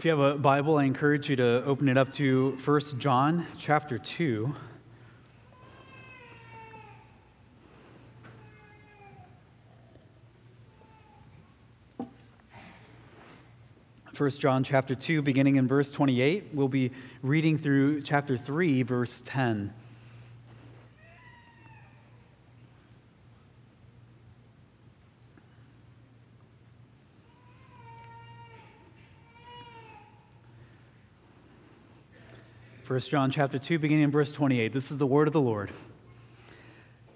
If you have a Bible, I encourage you to open it up to 1 John chapter 2. First John chapter 2 beginning in verse 28. We'll be reading through chapter 3 verse 10. 1 John chapter 2, beginning in verse 28. This is the word of the Lord.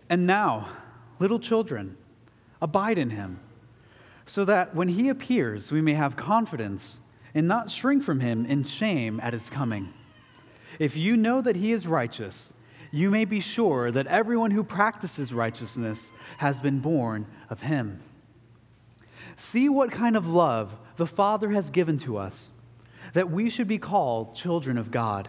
And now, little children, abide in him, so that when he appears, we may have confidence and not shrink from him in shame at his coming. If you know that he is righteous, you may be sure that everyone who practices righteousness has been born of him. See what kind of love the Father has given to us, that we should be called children of God.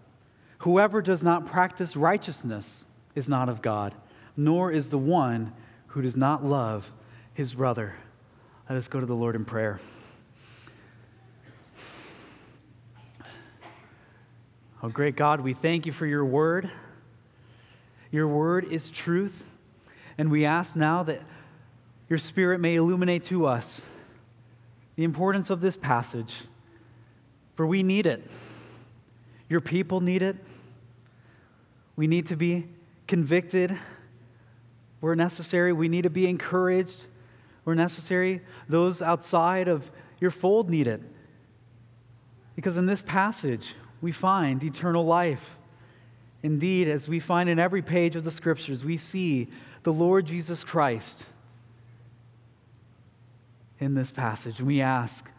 Whoever does not practice righteousness is not of God, nor is the one who does not love his brother. Let us go to the Lord in prayer. Oh, great God, we thank you for your word. Your word is truth. And we ask now that your spirit may illuminate to us the importance of this passage, for we need it. Your people need it. We need to be convicted where necessary. We need to be encouraged where necessary. Those outside of your fold need it. Because in this passage, we find eternal life. Indeed, as we find in every page of the scriptures, we see the Lord Jesus Christ in this passage. And we ask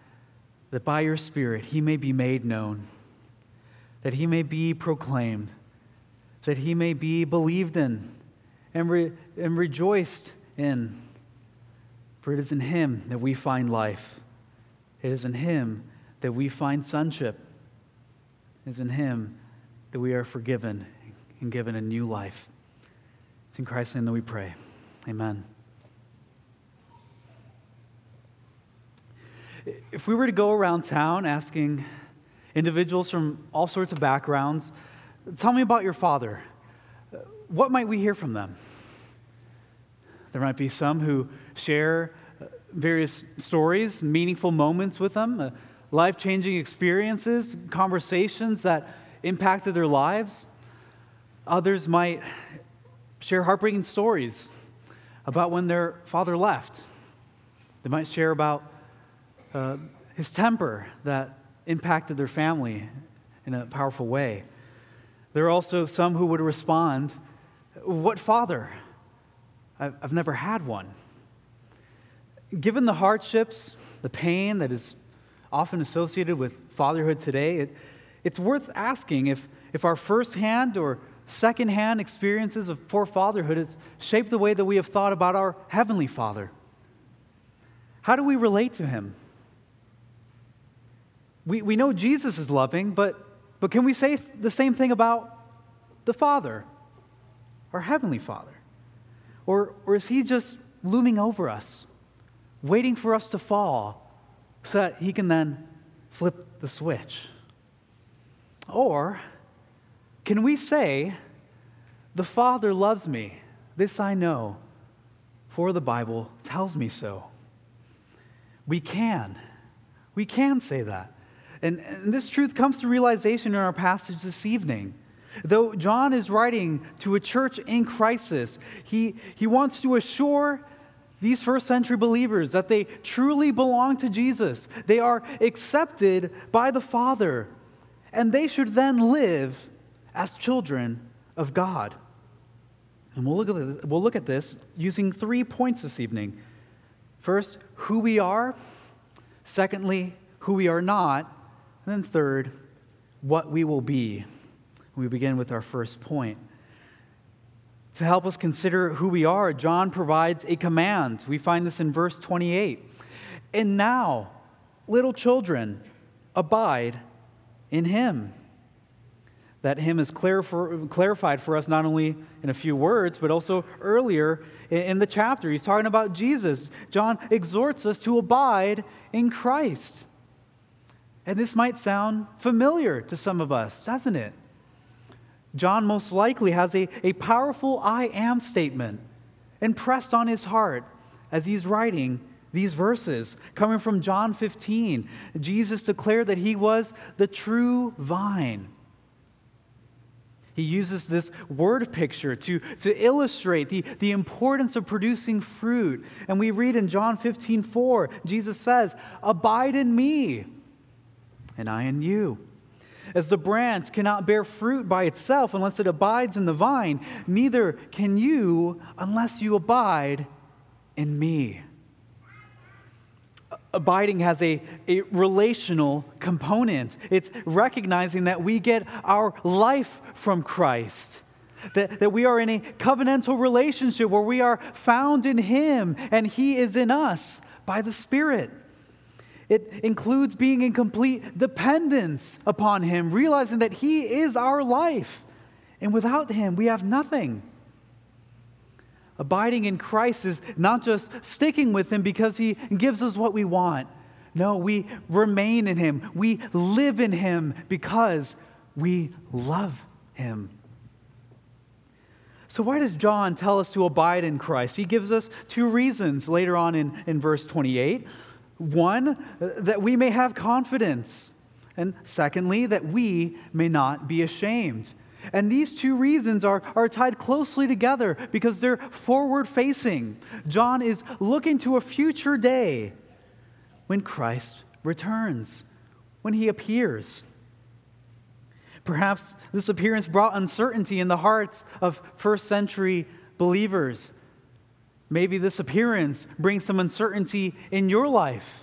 that by your Spirit, he may be made known, that he may be proclaimed that he may be believed in and, re- and rejoiced in. For it is in him that we find life. It is in him that we find sonship. It is in him that we are forgiven and given a new life. It's in Christ's name that we pray. Amen. If we were to go around town asking individuals from all sorts of backgrounds, Tell me about your father. What might we hear from them? There might be some who share uh, various stories, meaningful moments with them, uh, life changing experiences, conversations that impacted their lives. Others might share heartbreaking stories about when their father left. They might share about uh, his temper that impacted their family in a powerful way. There are also some who would respond, What father? I've never had one. Given the hardships, the pain that is often associated with fatherhood today, it, it's worth asking if, if our firsthand or secondhand experiences of poor fatherhood has shaped the way that we have thought about our Heavenly Father. How do we relate to Him? We, we know Jesus is loving, but but can we say the same thing about the Father? our Heavenly Father? Or, or is He just looming over us, waiting for us to fall so that He can then flip the switch? Or can we say, The Father loves me, this I know, for the Bible tells me so? We can. We can say that. And, and this truth comes to realization in our passage this evening. Though John is writing to a church in crisis, he, he wants to assure these first century believers that they truly belong to Jesus. They are accepted by the Father, and they should then live as children of God. And we'll look at this, we'll look at this using three points this evening. First, who we are. Secondly, who we are not. And then third, what we will be. We begin with our first point. To help us consider who we are, John provides a command. We find this in verse 28. And now, little children, abide in him. That him is clarified for us not only in a few words, but also earlier in the chapter. He's talking about Jesus. John exhorts us to abide in Christ. And this might sound familiar to some of us, doesn't it? John most likely has a, a powerful I am statement impressed on his heart as he's writing these verses. Coming from John 15, Jesus declared that he was the true vine. He uses this word picture to, to illustrate the, the importance of producing fruit. And we read in John 15, 4, Jesus says, Abide in me, and I in you. As the branch cannot bear fruit by itself unless it abides in the vine, neither can you unless you abide in me. Abiding has a, a relational component. It's recognizing that we get our life from Christ. That, that we are in a covenantal relationship where we are found in Him and He is in us by the Spirit. It includes being in complete dependence upon Him, realizing that He is our life. And without Him, we have nothing. Abiding in Christ is not just sticking with Him because He gives us what we want. No, we remain in Him. We live in Him because we love Him. So, why does John tell us to abide in Christ? He gives us two reasons later on in, in verse 28. One, uh, that we may have confidence. And secondly, that we may not be ashamed. And these two reasons are, are tied closely together because they're forward facing. John is looking to a future day when Christ returns, when he appears. Perhaps this appearance brought uncertainty in the hearts of first century believers Maybe this appearance brings some uncertainty in your life.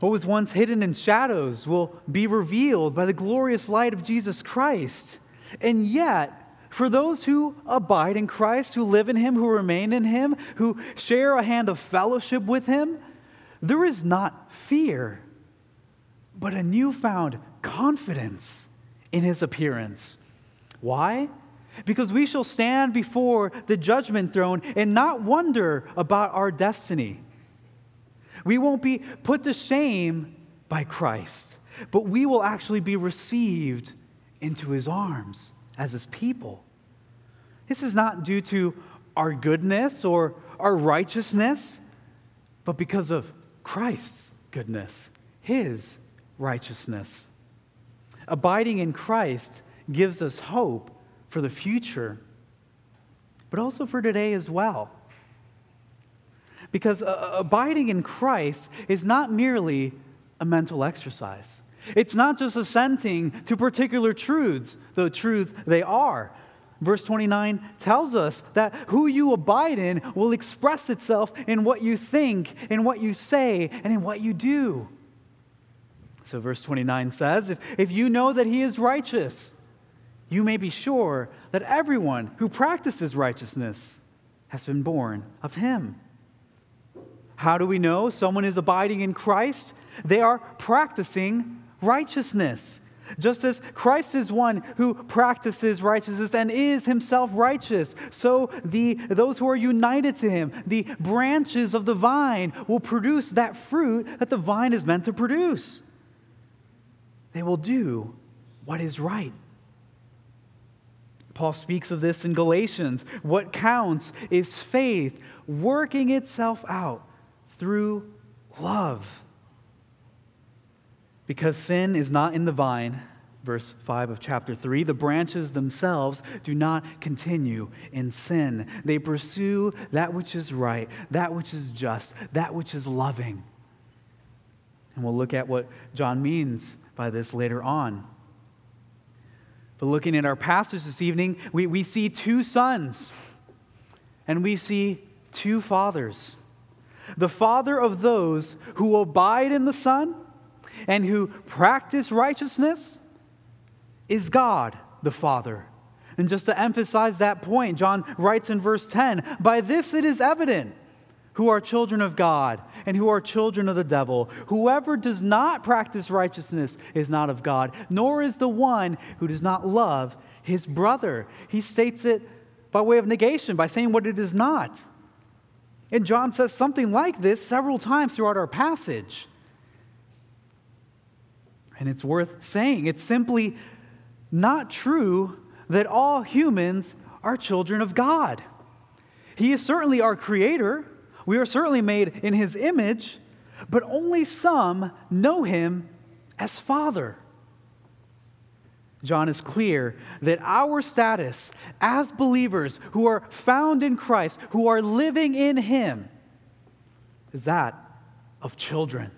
What was once hidden in shadows will be revealed by the glorious light of Jesus Christ. And yet, for those who abide in Christ, who live in Him, who remain in Him, who share a hand of fellowship with Him, there is not fear, but a newfound confidence in His appearance. Why? Because we shall stand before the judgment throne and not wonder about our destiny. We won't be put to shame by Christ, but we will actually be received into his arms as his people. This is not due to our goodness or our righteousness, but because of Christ's goodness, his righteousness. Abiding in Christ gives us hope for the future, but also for today as well. Because uh, abiding in Christ is not merely a mental exercise. It's not just assenting to particular truths, though truths they are. Verse 29 tells us that who you abide in will express itself in what you think, in what you say, and in what you do. So, verse 29 says, if, if you know that he is righteous, you may be sure that everyone who practices righteousness has been born of him. How do we know someone is abiding in Christ? They are practicing righteousness. Just as Christ is one who practices righteousness and is himself righteous, so the, those who are united to him, the branches of the vine, will produce that fruit that the vine is meant to produce. They will do what is right. Paul speaks of this in Galatians. What counts is faith working itself out through love. Because sin is not in the vine, verse 5 of chapter 3, the branches themselves do not continue in sin. They pursue that which is right, that which is just, that which is loving. And we'll look at what John means by this later on. But looking at our passage this evening, we, we see two sons and we see two fathers. The father of those who abide in the Son and who practice righteousness is God the Father. And just to emphasize that point, John writes in verse 10 By this it is evident who are children of God and who are children of the devil. Whoever does not practice righteousness is not of God, nor is the one who does not love his brother. He states it by way of negation, by saying what it is not. And John says something like this several times throughout our passage. And it's worth saying. It's simply not true that all humans are children of God. He is certainly our creator. We are certainly made in his image, but only some know him as Father. John is clear that our status as believers who are found in Christ, who are living in him, is that of children.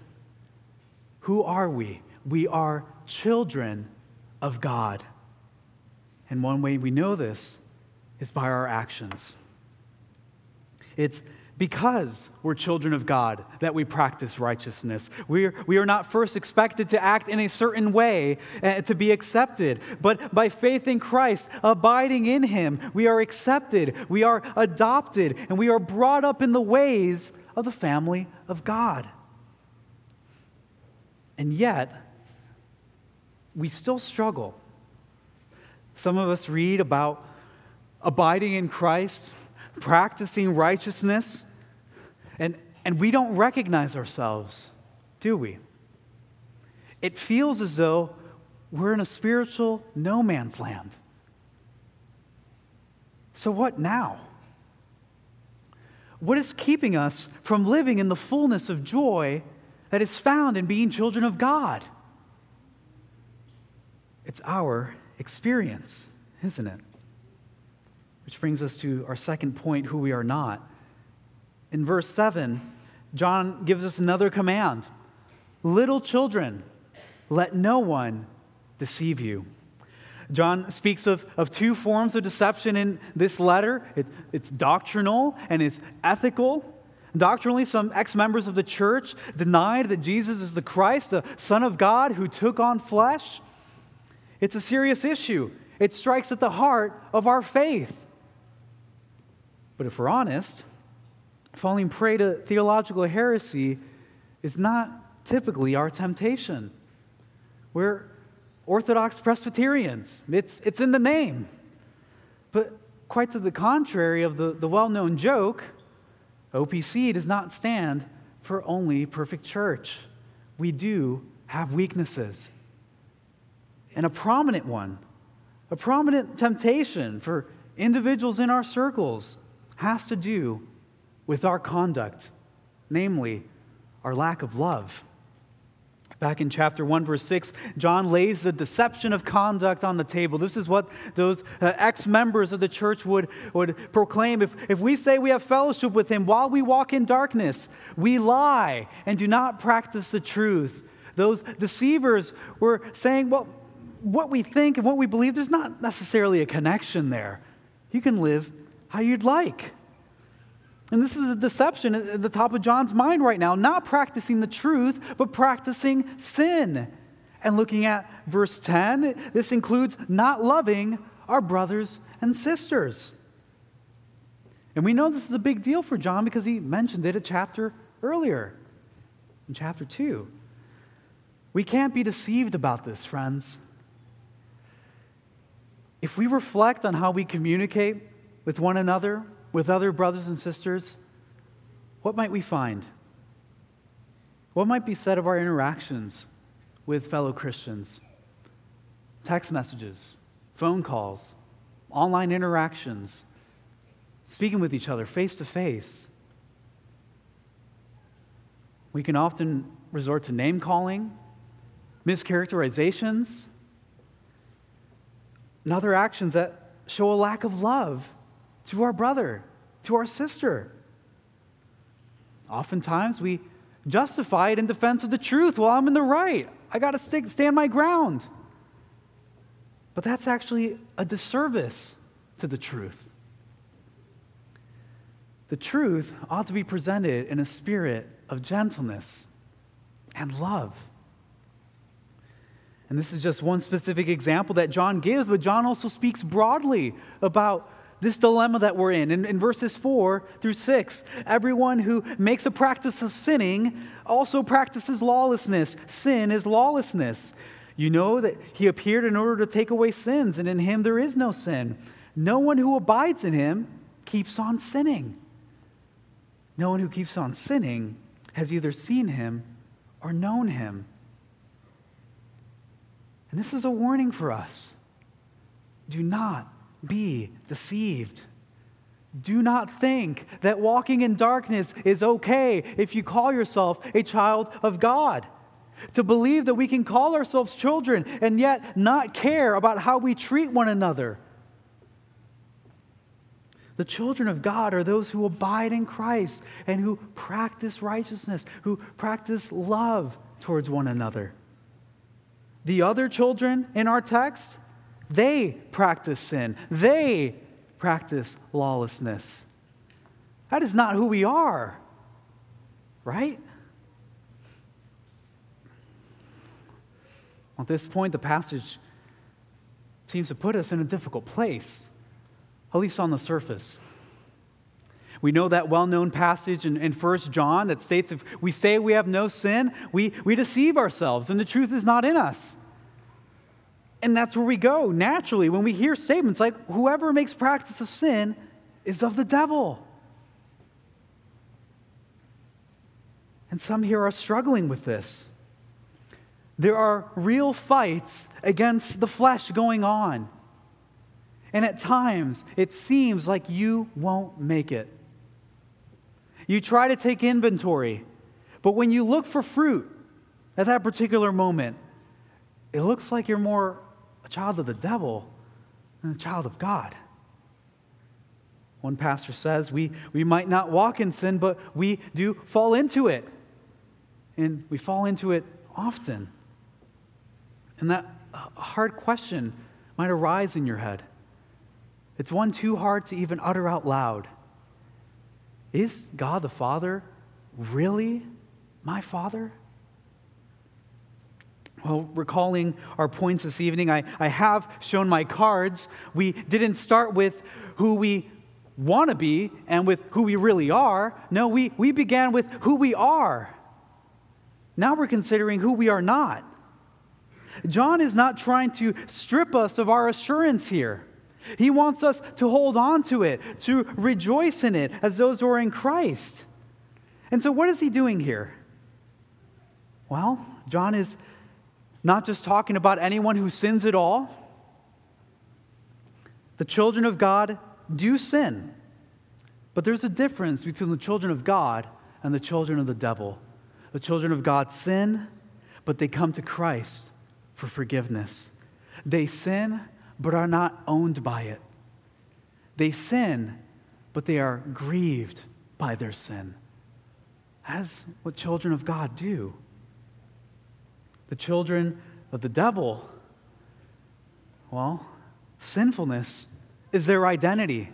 Who are we? we are children of God. And one way we know this is by our actions. It's because we're children of God that we practice righteousness. We're, we are not first expected to act in a certain way uh, to be accepted, but by faith in Christ, abiding in Him, we are accepted, we are adopted, and we are brought up in the ways of the family of God. And yet, we still struggle. Some of us read about abiding in Christ, practicing righteousness, and, and we don't recognize ourselves, do we? It feels as though we're in a spiritual no man's land. So, what now? What is keeping us from living in the fullness of joy that is found in being children of God? It's our experience, isn't it? Which brings us to our second point who we are not. In verse 7, John gives us another command Little children, let no one deceive you. John speaks of, of two forms of deception in this letter it, it's doctrinal and it's ethical. Doctrinally, some ex members of the church denied that Jesus is the Christ, the Son of God who took on flesh. It's a serious issue. It strikes at the heart of our faith. But if we're honest, falling prey to theological heresy is not typically our temptation. We're Orthodox Presbyterians, it's, it's in the name. But quite to the contrary of the, the well known joke, OPC does not stand for only perfect church. We do have weaknesses and a prominent one, a prominent temptation for individuals in our circles has to do with our conduct, namely our lack of love. Back in chapter 1, verse 6, John lays the deception of conduct on the table. This is what those uh, ex members of the church would, would proclaim. If, if we say we have fellowship with him while we walk in darkness, we lie and do not practice the truth. Those deceivers were saying, well, what we think and what we believe, there's not necessarily a connection there. You can live how you'd like. And this is a deception at the top of John's mind right now, not practicing the truth, but practicing sin. And looking at verse 10, this includes not loving our brothers and sisters. And we know this is a big deal for John because he mentioned it a chapter earlier, in chapter 2. We can't be deceived about this, friends. if we reflect on how we communicate with one another, with other brothers and sisters, what might we find? What might be said of our interactions with fellow Christians? Text messages, phone calls, online interactions, speaking with each other face to face. We can often resort to name calling, mischaracterizations, and other actions that show a lack of love to our brother, to our sister. Oftentimes, we justify it in defense of the truth. Well, I'm in the right. I got to stand my ground. But that's actually a disservice to the truth. The truth ought to be presented in a spirit of gentleness and love. And this is just one specific example that John gives, but John also speaks broadly about this dilemma that we're in. in. In verses 4 through 6, everyone who makes a practice of sinning also practices lawlessness. Sin is lawlessness. You know that he appeared in order to take away sins, and in him there is no sin. No one who abides in him keeps on sinning. No one who keeps on sinning has either seen him or known him. And this is a warning for us. Do not be deceived. Do not think that walking in darkness is okay if you call yourself a child of God. To believe that we can call ourselves children and yet not care about how we treat one another. The children of God are those who abide in Christ and who practice righteousness, who practice love towards one another. The other children in our text, they practice sin, they practice lawlessness. That is not who we are, right? At this point, the passage seems to put us in a difficult place, at least on the surface. We know that well known passage in, in 1 John that states if we say we have no sin, we, we deceive ourselves and the truth is not in us. And that's where we go naturally when we hear statements like, whoever makes practice of sin is of the devil. And some here are struggling with this. There are real fights against the flesh going on. And at times, it seems like you won't make it. You try to take inventory, but when you look for fruit at that particular moment, it looks like you're more a child of the devil and a child of God. One pastor says we, we might not walk in sin, but we do fall into it. And we fall into it often. And that hard question might arise in your head. It's one too hard to even utter out loud. Is God the Father really my Father? Well, recalling our points this evening, I, I have shown my cards. We didn't start with who we want to be and with who we really are. No, we, we began with who we are. Now we're considering who we are not. John is not trying to strip us of our assurance here. He wants us to hold on to it, to rejoice in it as those who are in Christ. And so, what is he doing here? Well, John is not just talking about anyone who sins at all. The children of God do sin, but there's a difference between the children of God and the children of the devil. The children of God sin, but they come to Christ for forgiveness. They sin, but are not owned by it. They sin, but they are grieved by their sin. That's what children of God do. The children of the devil, well, sinfulness is their identity.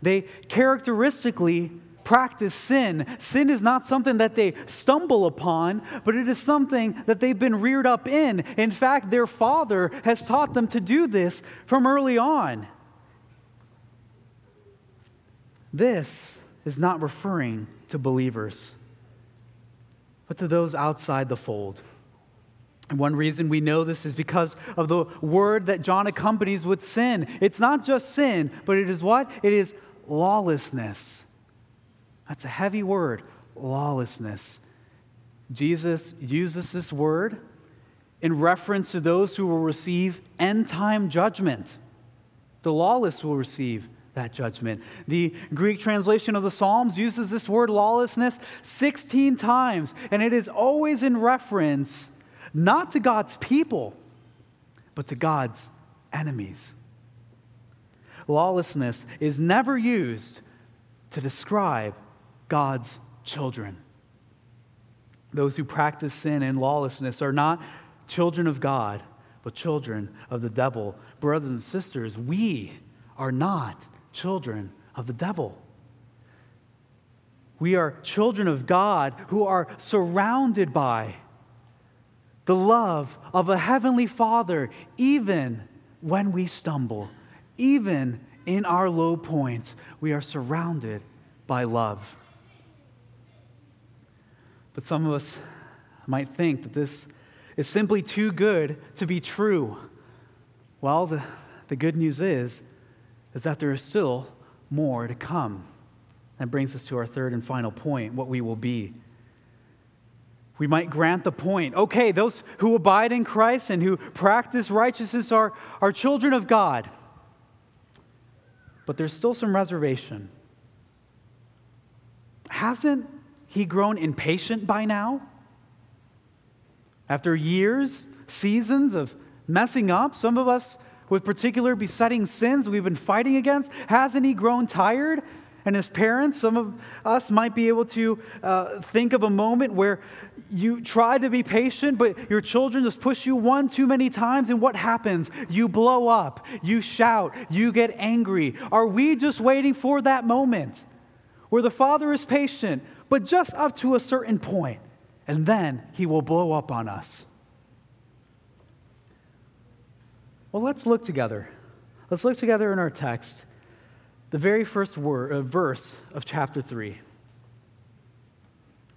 They characteristically practice sin. Sin is not something that they stumble upon, but it is something that they've been reared up in. In fact, their father has taught them to do this from early on. This is not referring to believers, but to those outside the fold. One reason we know this is because of the word that John accompanies with sin. It's not just sin, but it is what? It is lawlessness. That's a heavy word, lawlessness. Jesus uses this word in reference to those who will receive end time judgment. The lawless will receive that judgment. The Greek translation of the Psalms uses this word lawlessness 16 times, and it is always in reference not to God's people, but to God's enemies. Lawlessness is never used to describe God's children. Those who practice sin and lawlessness are not children of God, but children of the devil. Brothers and sisters, we are not children of the devil. We are children of God who are surrounded by the love of a heavenly Father, even when we stumble, even in our low points, we are surrounded by love. But some of us might think that this is simply too good to be true. Well, the, the good news is, is that there is still more to come. That brings us to our third and final point what we will be. We might grant the point okay, those who abide in Christ and who practice righteousness are, are children of God. But there's still some reservation. Hasn't he grown impatient by now? After years, seasons of messing up, some of us with particular besetting sins we've been fighting against, hasn't he grown tired? And as parents, some of us might be able to uh, think of a moment where you try to be patient, but your children just push you one too many times, and what happens? You blow up, you shout, you get angry. Are we just waiting for that moment where the Father is patient, but just up to a certain point, and then he will blow up on us. Well, let's look together. Let's look together in our text, the very first word, uh, verse of chapter 3.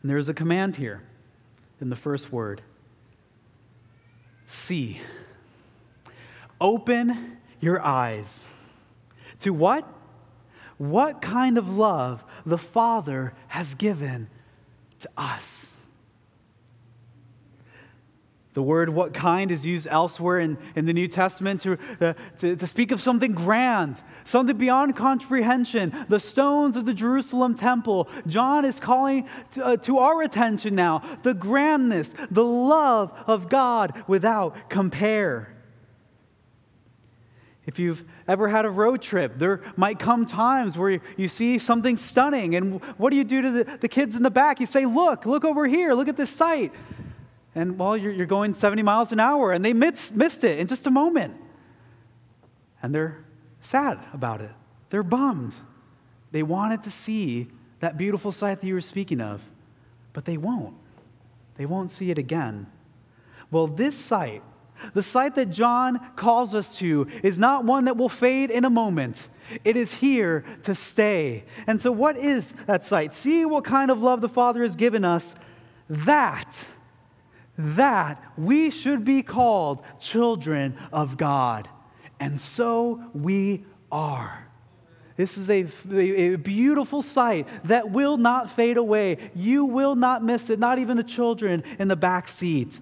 And there is a command here in the first word See. Open your eyes. To what? what kind of love the Father has given to us. The word what kind is used elsewhere in, in the New Testament to, uh, to, to speak of something grand, something beyond comprehension. The stones of the Jerusalem temple. John is calling to, uh, to our attention now the grandness, the love of God without compare. If you've ever had a road trip, there might come times where you see something stunning, and what do you do to the, the kids in the back? You say, Look, look over here, look at this sight. And well, you're, you're going 70 miles an hour, and they missed, missed it in just a moment. And they're sad about it. They're bummed. They wanted to see that beautiful sight that you were speaking of, but they won't. They won't see it again. Well, this sight, the sight that John calls us to is not one that will fade in a moment. It is here to stay. And so, what is that sight? See what kind of love the Father has given us. That, that we should be called children of God. And so we are. This is a, a, beautiful sight that will not fade away. You will not miss it, not even the children in the back seat.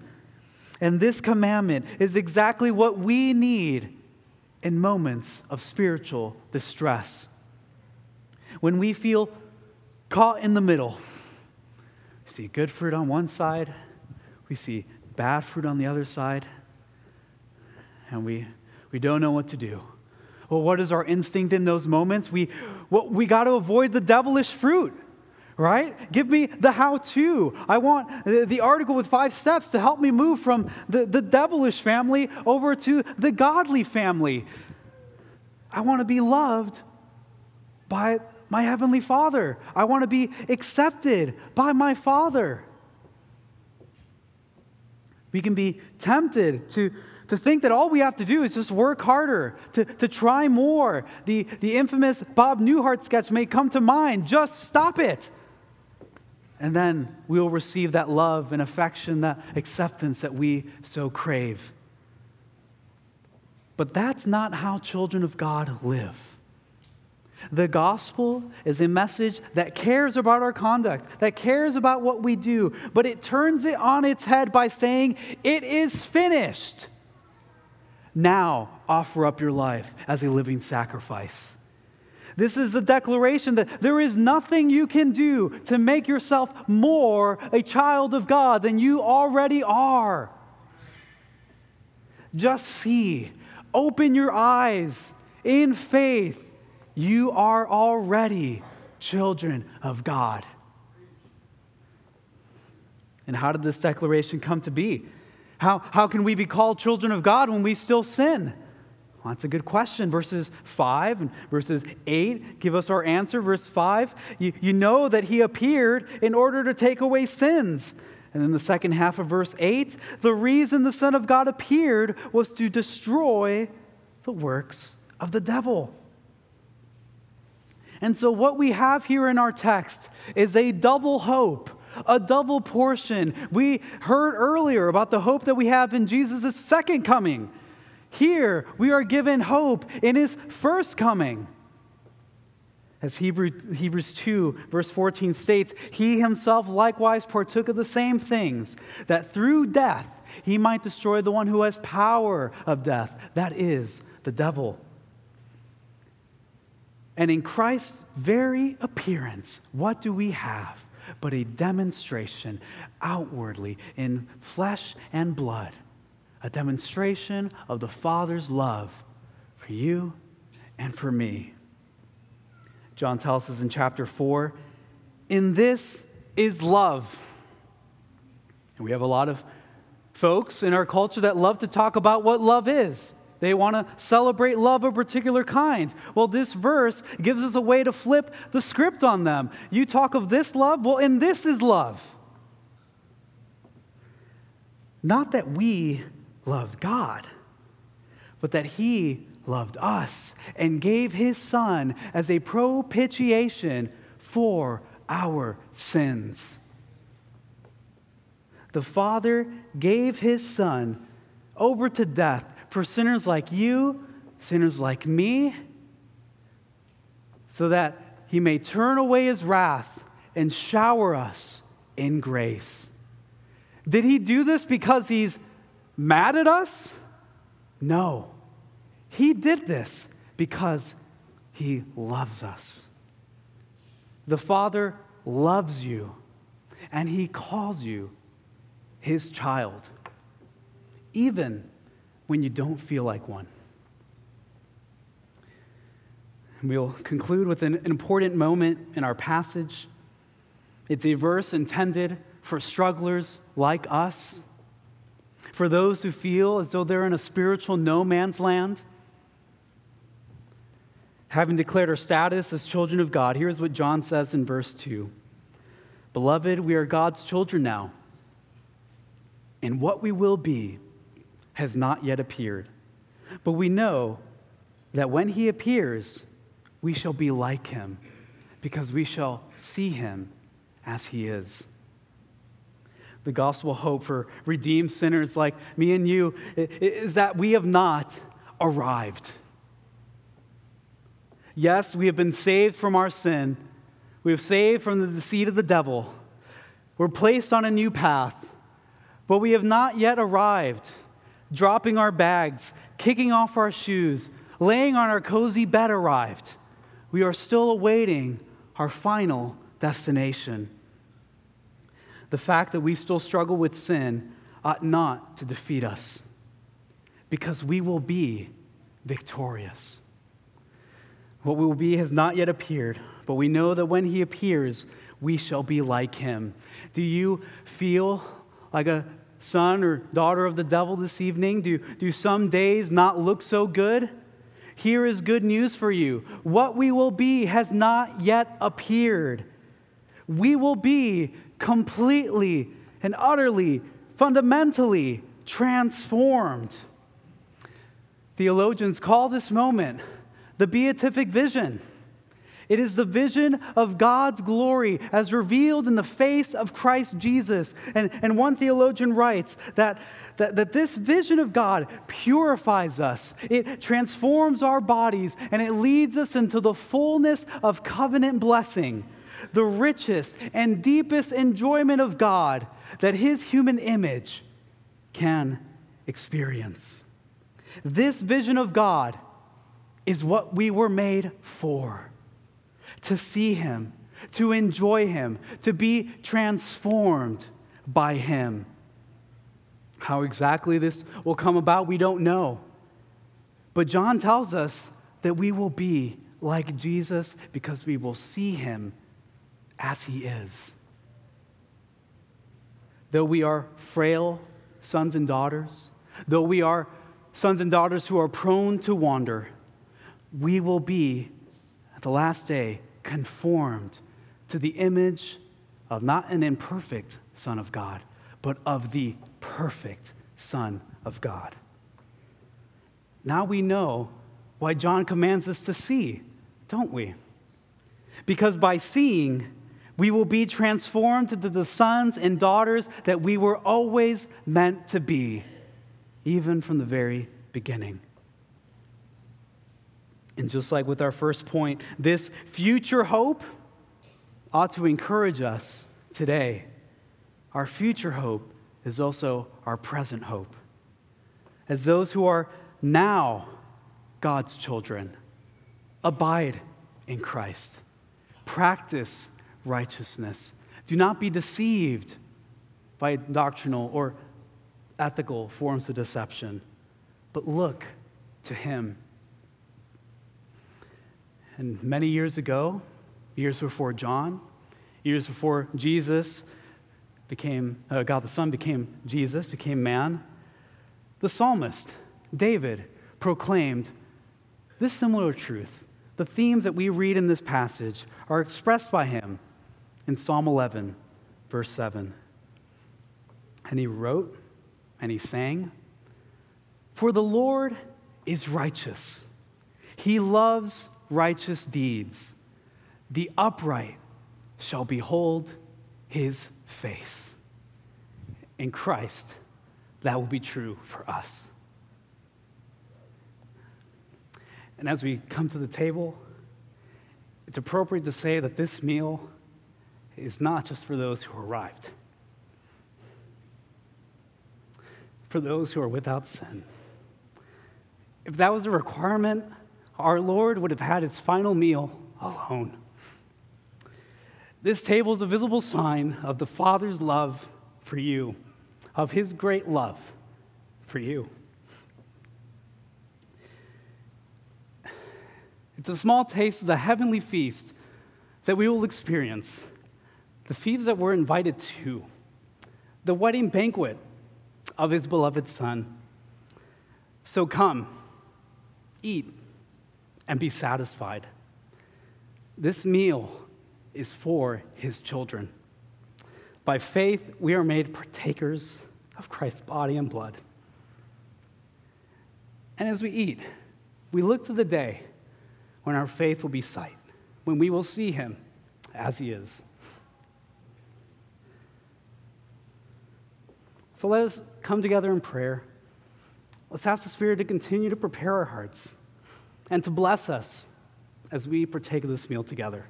And this commandment is exactly what we need in moments of spiritual distress. When we feel caught in the middle, see good fruit on one side, we see bad fruit on the other side, and we, we don't know what to do. Well, what is our instinct in those moments? We, well, we got to avoid the devilish fruit right? Give me the how to. I want the article with five steps to help me move from the, the devilish family over to the godly family. I want to be loved by my Heavenly Father. I want to be accepted by my Father. We can be tempted to, to think that all we have to do is just work harder, to, to try more. The, the infamous Bob Newhart sketch may come to mind. Just stop it. And then we will receive that love and affection, that acceptance that we so crave. But that's not how children of God live. The gospel is a message that cares about our conduct, that cares about what we do, but it turns it on its head by saying, It is finished. Now offer up your life as a living sacrifice. This is a declaration that there is nothing you can do to make yourself more a child of God than you already are. Just see, open your eyes in faith. You are already children of God. And how did this declaration come to be? How, how can we be called children of God when we still sin? Well, that's a good question. Verses 5 and verses 8 give us our answer. Verse 5, you, you know that he appeared in order to take away sins. And then the second half of verse 8, the reason the Son of God appeared was to destroy the works of the devil. And so, what we have here in our text is a double hope, a double portion. We heard earlier about the hope that we have in Jesus' second coming. Here, we are given hope in his first coming. As Hebrew, Hebrews 2, verse 14 states, He himself likewise partook of the same things, that through death he might destroy the one who has power of death, that is, the devil. And in Christ's very appearance, what do we have but a demonstration outwardly in flesh and blood a demonstration of the Father's love for you and for me. John tells us in chapter 4 in this is love. And we have a lot of folks in our culture that love to talk about what love is. They want to celebrate love of a particular kind. Well, this verse gives us a way to flip the script on them. You talk of this love, well, and this is love. Not that we loved God, but that he loved us and gave his son as a propitiation for our sins. The Father gave his son over to death for sinners like you, sinners like me, so that he may turn away his wrath and shower us in grace. Did he do this because he's mad at us? No. He did this because he loves us. The Father loves you, and he calls you his child, even when you don't feel like one. We'll conclude with an important moment in our passage. It's a verse intended for strugglers like us for those who feel as though they're in a spiritual no man's land. Having declared our status as children of God, here's what John says in verse 2 Beloved, we are God's children now, and what we will be has not yet appeared. But we know that when he appears, we shall be like him, because we shall see him as he is the gospel hope for redeemed sinners like me and you is that we have not arrived. Yes, we have been saved from our sin. We have saved from the deceit of the devil. We're placed on a new path, but we have not yet arrived. Dropping our bags, kicking off our shoes, laying on our cozy bed arrived. We are still awaiting our final destination the fact that we still struggle with sin ought not to defeat us because we will be victorious. What we will be has not yet appeared, but we know that when he appears, we shall be like him. Do you feel like a son or daughter of the devil this evening? Do, do some days not look so good? Here is good news for you. What we will be has not yet appeared. We will be completely and utterly, fundamentally transformed. Theologians call this moment the beatific vision. It is the vision of God's glory as revealed in the face of Christ Jesus. And, and one theologian writes that, that, that this vision of God purifies us, it transforms our bodies, and it leads us into the fullness of covenant blessing, the richest and deepest enjoyment of God that his human image can experience. This vision of God is what we were made for to see Him, to enjoy Him, to be transformed by Him. How exactly this will come about, we don't know. But John tells us that we will be like Jesus because we will see Him as He is. Though we are frail sons and daughters, though we are sons and daughters who are prone to wander, we will be, at the last day, conformed to the image of not an imperfect Son of God, but of the perfect Son of God. Now we know why John commands us to see, don't we? Because by seeing, we will be transformed into the sons and daughters that we were always meant to be, even from the very beginning. And just like with our first point, this future hope ought to encourage us today. Our future hope is also our present hope. As those who are now God's children, abide in Christ, practice righteousness. Do not be deceived by doctrinal or ethical forms of deception, but look to Him and many years ago, years before John, years before Jesus became, uh, God the Son became Jesus, became man, the psalmist, David, proclaimed this similar truth. The themes that we read in this passage are expressed by him in Psalm 11, verse 7. And he wrote and he sang, For the Lord is righteous, he loves righteous deeds, the upright shall behold his face. In Christ, that will be true for us. And as we come to the table, it's appropriate to say that this meal is not just for those who arrived, for those who are without sin. If that was a requirement, our Lord would have had his final meal alone. This table is a visible sign of the Father's love for you, of his great love for you. It's a small taste of the heavenly feast that we will experience, the feast that we're invited to, the wedding banquet of his beloved Son. So come, eat and be satisfied. This meal is for his children. By faith, we are made partakers of Christ's body and blood. And as we eat, we look to the day when our faith will be sight, when we will see him as he is. So let us come together in prayer. Let's ask the Spirit to continue to prepare our hearts and to bless us as we partake of this meal together.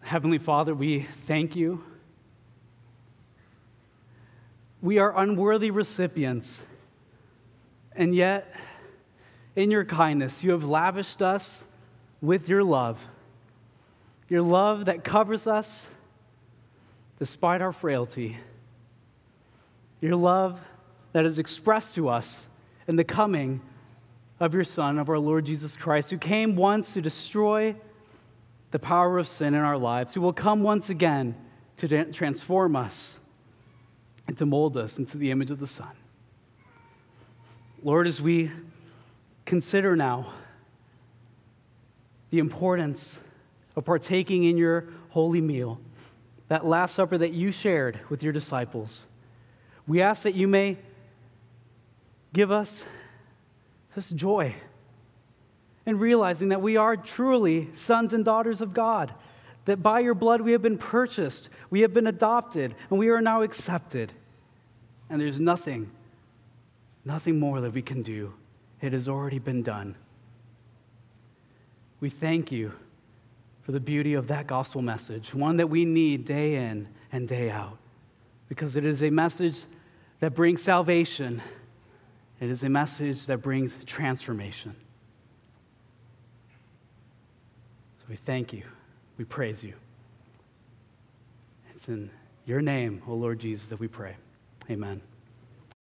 Heavenly Father, we thank you. We are unworthy recipients, and yet, in your kindness, you have lavished us with your love your love that covers us despite our frailty, your love that is expressed to us in the coming of your Son, of our Lord Jesus Christ, who came once to destroy the power of sin in our lives, who will come once again to transform us and to mold us into the image of the Son. Lord, as we consider now the importance of partaking in your holy meal, that Last Supper that you shared with your disciples. We ask that you may give us this joy in realizing that we are truly sons and daughters of God, that by your blood we have been purchased, we have been adopted, and we are now accepted. And there's nothing, nothing more that we can do. It has already been done. We thank you for the beauty of that gospel message, one that we need day in and day out, because it is a message that brings salvation, it is a message that brings transformation. So we thank you, we praise you. It's in your name, O Lord Jesus, that we pray. Amen.